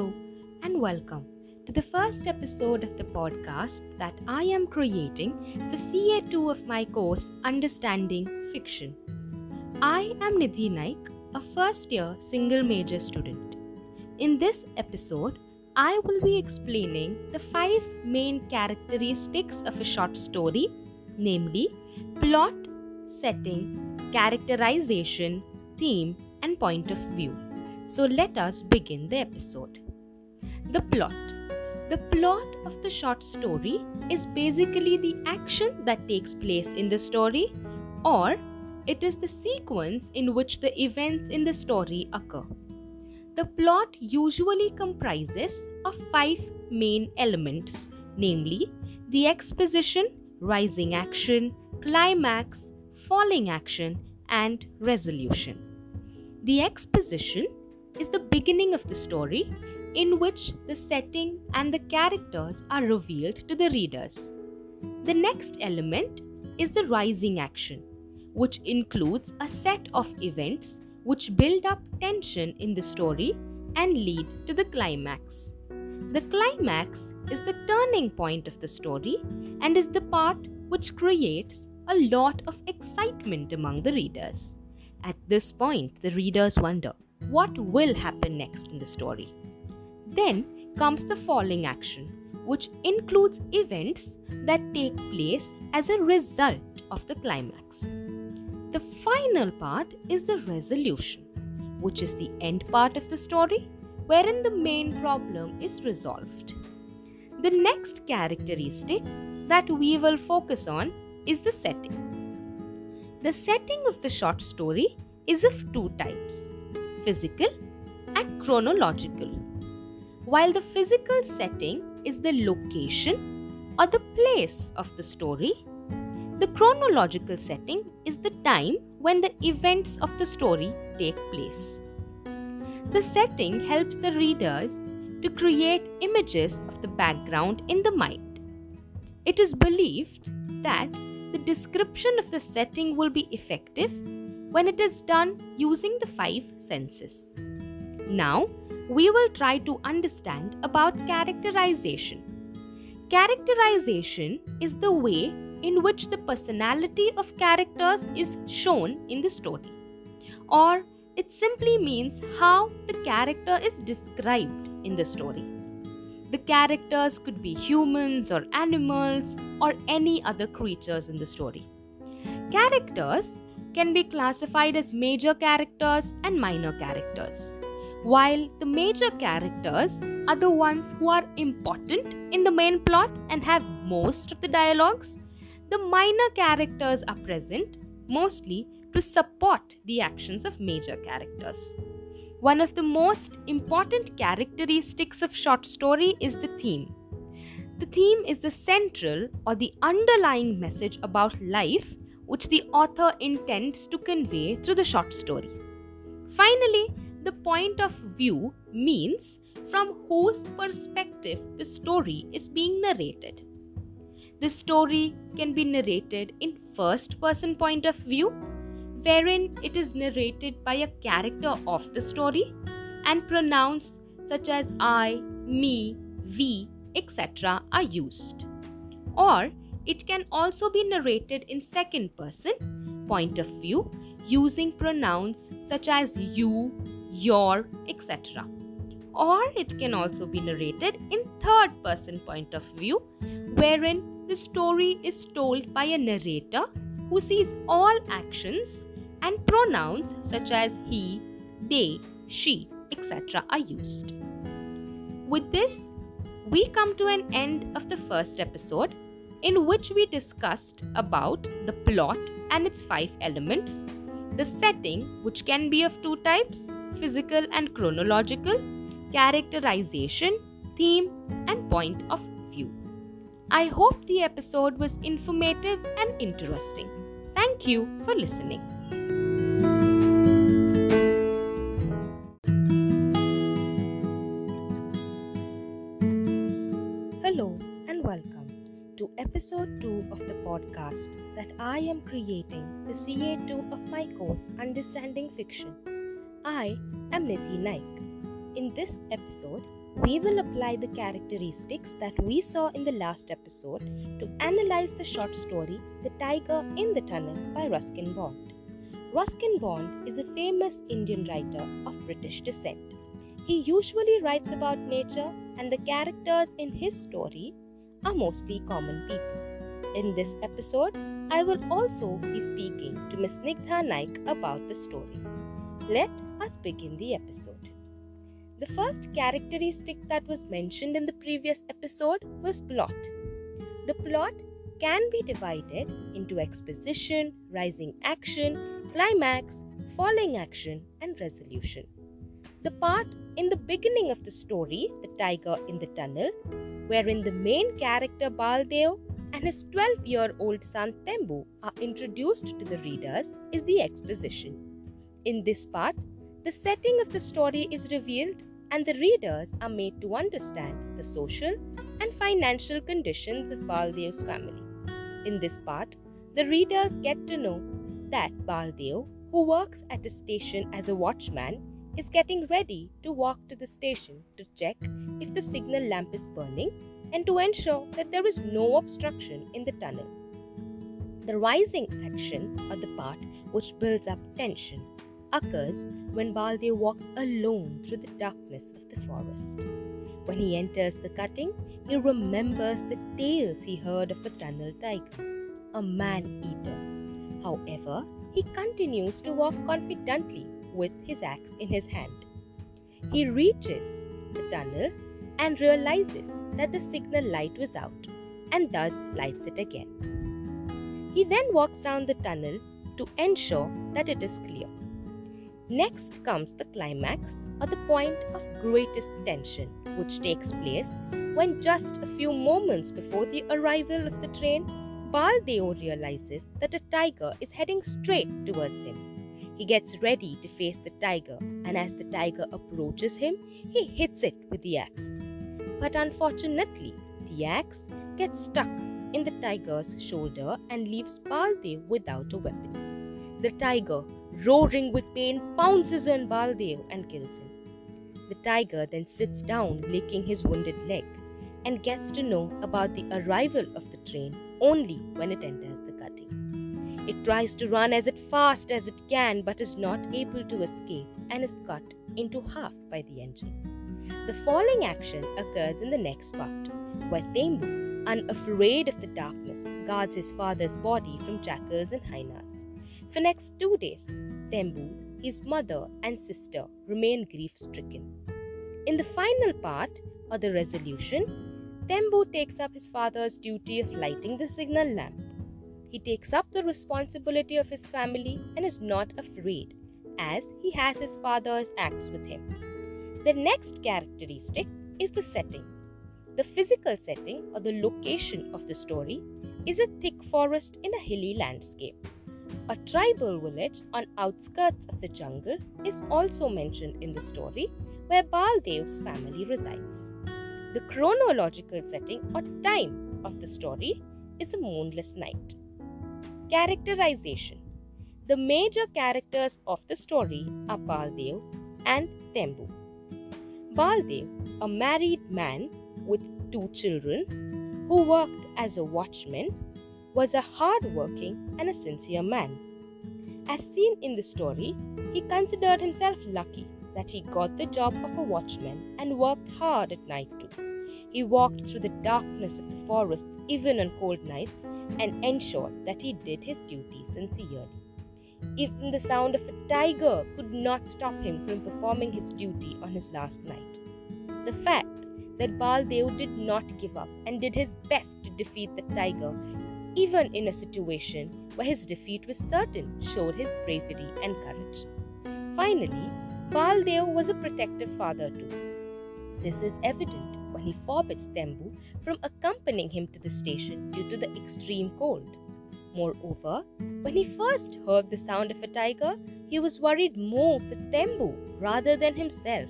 Hello and welcome to the first episode of the podcast that I am creating for CA2 of my course Understanding Fiction. I am Nidhi Naik, a first year single major student. In this episode, I will be explaining the five main characteristics of a short story, namely plot, setting, characterization, theme, and point of view. So let us begin the episode. The plot. The plot of the short story is basically the action that takes place in the story, or it is the sequence in which the events in the story occur. The plot usually comprises of five main elements, namely the exposition, rising action, climax, falling action, and resolution. The exposition is the beginning of the story in which the setting and the characters are revealed to the readers. The next element is the rising action, which includes a set of events which build up tension in the story and lead to the climax. The climax is the turning point of the story and is the part which creates a lot of excitement among the readers. At this point, the readers wonder what will happen next in the story. Then comes the falling action, which includes events that take place as a result of the climax. The final part is the resolution, which is the end part of the story, wherein the main problem is resolved. The next characteristic that we will focus on is the setting. The setting of the short story is of two types physical and chronological. While the physical setting is the location or the place of the story, the chronological setting is the time when the events of the story take place. The setting helps the readers to create images of the background in the mind. It is believed that the description of the setting will be effective when it is done using the five senses. Now, we will try to understand about characterization. Characterization is the way in which the personality of characters is shown in the story, or it simply means how the character is described in the story. The characters could be humans or animals or any other creatures in the story. Characters can be classified as major characters and minor characters. While the major characters are the ones who are important in the main plot and have most of the dialogues, the minor characters are present mostly to support the actions of major characters. One of the most important characteristics of short story is the theme. The theme is the central or the underlying message about life which the author intends to convey through the short story. Finally, the point of view means from whose perspective the story is being narrated. The story can be narrated in first person point of view wherein it is narrated by a character of the story and pronouns such as I, me, we, etc. are used. Or it can also be narrated in second person point of view using pronouns such as you, your, etc. Or it can also be narrated in third person point of view wherein the story is told by a narrator who sees all actions and pronouns such as he, they, she, etc. are used. With this, we come to an end of the first episode in which we discussed about the plot and its five elements, the setting, which can be of two types physical and chronological, characterization, theme, and point of view. I hope the episode was informative and interesting. Thank you for listening. Hello and welcome to episode 2 of the podcast that I am creating the CA2 of my course Understanding Fiction. I am Nidhi Naik. In this episode, we will apply the characteristics that we saw in the last episode to analyze the short story The Tiger in the Tunnel by Ruskin Bond. Ruskin Bond is a famous Indian writer of British descent. He usually writes about nature, and the characters in his story are mostly common people. In this episode, I will also be speaking to Ms. Nigdha Naik about the story. Let us begin the episode. The first characteristic that was mentioned in the previous episode was plot. The plot can be divided into exposition, rising action, climax, falling action, and resolution. The part in the beginning of the story, The Tiger in the Tunnel, wherein the main character Baldev and his 12 year old son Tembu are introduced to the readers, is the exposition. In this part, the setting of the story is revealed and the readers are made to understand the social and financial conditions of Baldev's family. In this part, the readers get to know that Baldev, who works at a station as a watchman, is getting ready to walk to the station to check if the signal lamp is burning and to ensure that there is no obstruction in the tunnel. The rising action, or the part which builds up tension, occurs when Baldev walks alone through the darkness of the forest. When he enters the cutting, he remembers the tales he heard of a tunnel tiger, a man eater. However, he continues to walk confidently with his axe in his hand. He reaches the tunnel and realizes that the signal light was out and thus lights it again. He then walks down the tunnel to ensure that it is clear. Next comes the climax or the point of greatest tension, which takes place when just a few moments before the arrival of the train, Baldeo realizes that a tiger is heading straight towards him. He gets ready to face the tiger, and as the tiger approaches him, he hits it with the axe. But unfortunately, the axe gets stuck in the tiger's shoulder and leaves Baldev without a weapon. The tiger, roaring with pain, pounces on Baldev and kills him. The tiger then sits down, licking his wounded leg, and gets to know about the arrival of the train only when it enters the cutting. It tries to run as fast as it can but is not able to escape and is cut into half by the engine. The falling action occurs in the next part, where Tembu, unafraid of the darkness, guards his father's body from jackals and hyenas. For next two days, Tembu, his mother and sister remain grief stricken. In the final part, or the resolution, Tembu takes up his father's duty of lighting the signal lamp. He takes up the responsibility of his family and is not afraid, as he has his father's axe with him. The next characteristic is the setting. The physical setting or the location of the story is a thick forest in a hilly landscape. A tribal village on outskirts of the jungle is also mentioned in the story where Baldev's family resides. The chronological setting or time of the story is a moonless night. Characterization The major characters of the story are Baldev and Tembu. Baldev, a married man with two children who worked as a watchman, was a hard working and a sincere man. As seen in the story, he considered himself lucky that he got the job of a watchman and worked hard at night too. He walked through the darkness of the forest even on cold nights and ensured that he did his duty sincerely. Even the sound of a tiger could not stop him from performing his duty on his last night. The fact that Baldev did not give up and did his best to defeat the tiger, even in a situation where his defeat was certain, showed his bravery and courage. Finally, Baldev was a protective father too. This is evident when he forbids Tembu from accompanying him to the station due to the extreme cold. Moreover, when he first heard the sound of a tiger, he was worried more for Tembu rather than himself,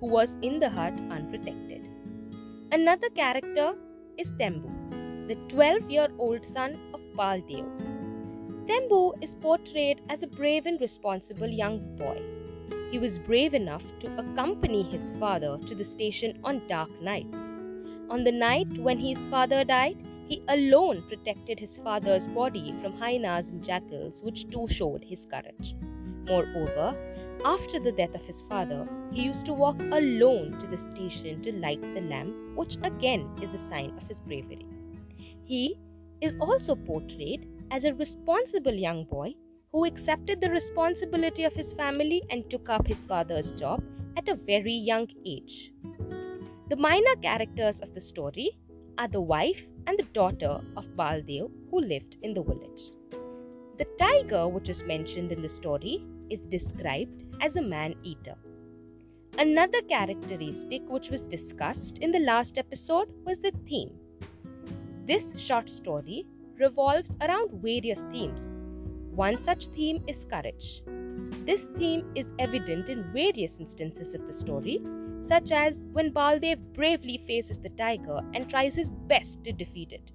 who was in the hut unprotected. Another character is Tembu, the 12 year old son of Baldev. Tembu is portrayed as a brave and responsible young boy. he was brave enough to accompany his father to the station on dark nights. On the night when his father died, he alone protected his father's body from hyenas and jackals, which too showed his courage. Moreover, after the death of his father, he used to walk alone to the station to light the lamp, which again is a sign of his bravery. He is also portrayed as a responsible young boy who accepted the responsibility of his family and took up his father's job at a very young age. The minor characters of the story are the wife and the daughter of Baldev who lived in the village. The tiger, which is mentioned in the story, is described as a man eater. Another characteristic which was discussed in the last episode was the theme. This short story revolves around various themes. One such theme is courage. This theme is evident in various instances of the story, such as when Baldev bravely faces the tiger and tries his best to defeat it.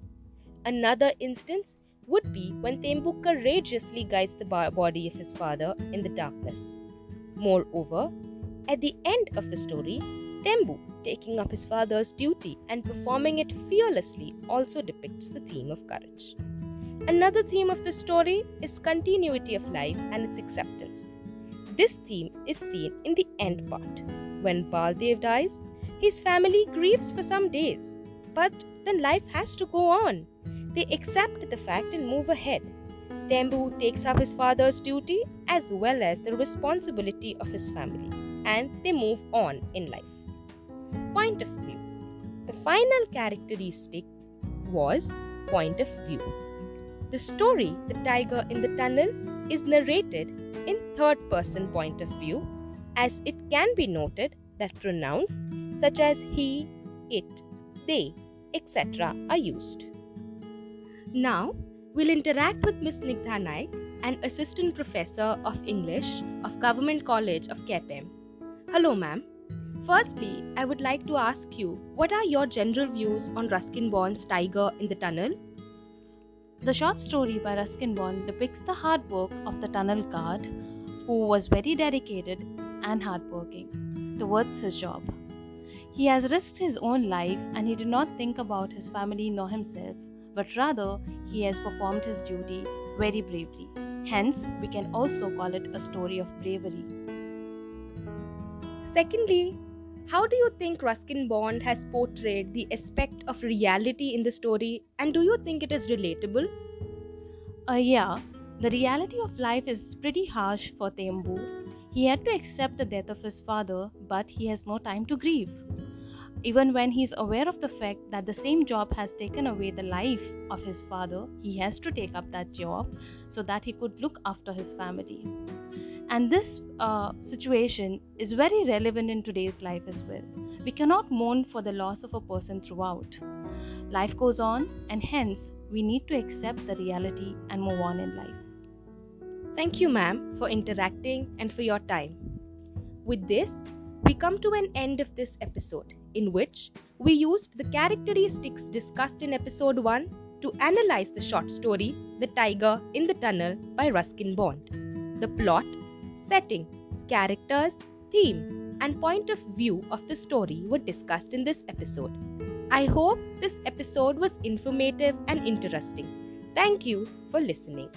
Another instance would be when Tembu courageously guides the body of his father in the darkness. Moreover, at the end of the story, Tembu, taking up his father's duty and performing it fearlessly, also depicts the theme of courage. Another theme of the story is continuity of life and its acceptance. This theme is seen in the end part. When Baldev dies, his family grieves for some days, but then life has to go on. They accept the fact and move ahead. Tembu takes up his father's duty as well as the responsibility of his family, and they move on in life. Final characteristic was point of view. The story, The Tiger in the Tunnel, is narrated in third person point of view, as it can be noted that pronouns such as he, it, they, etc. are used. Now, we'll interact with Ms. Nigdha Naik, an assistant professor of English of Government College of KPM. Hello, ma'am. Firstly, I would like to ask you what are your general views on Ruskin Bond's Tiger in the Tunnel? The short story by Ruskin Bond depicts the hard work of the tunnel guard who was very dedicated and hardworking towards his job. He has risked his own life and he did not think about his family nor himself but rather he has performed his duty very bravely. Hence, we can also call it a story of bravery. Secondly, how do you think Ruskin Bond has portrayed the aspect of reality in the story, and do you think it is relatable? Uh, yeah, the reality of life is pretty harsh for Tembu. He had to accept the death of his father, but he has no time to grieve even when he is aware of the fact that the same job has taken away the life of his father, he has to take up that job so that he could look after his family. And this uh, situation is very relevant in today's life as well. We cannot mourn for the loss of a person throughout. Life goes on, and hence we need to accept the reality and move on in life. Thank you, ma'am, for interacting and for your time. With this, we come to an end of this episode in which we used the characteristics discussed in episode 1 to analyze the short story The Tiger in the Tunnel by Ruskin Bond. The plot, setting, characters, theme, and point of view of the story were discussed in this episode. I hope this episode was informative and interesting. Thank you for listening.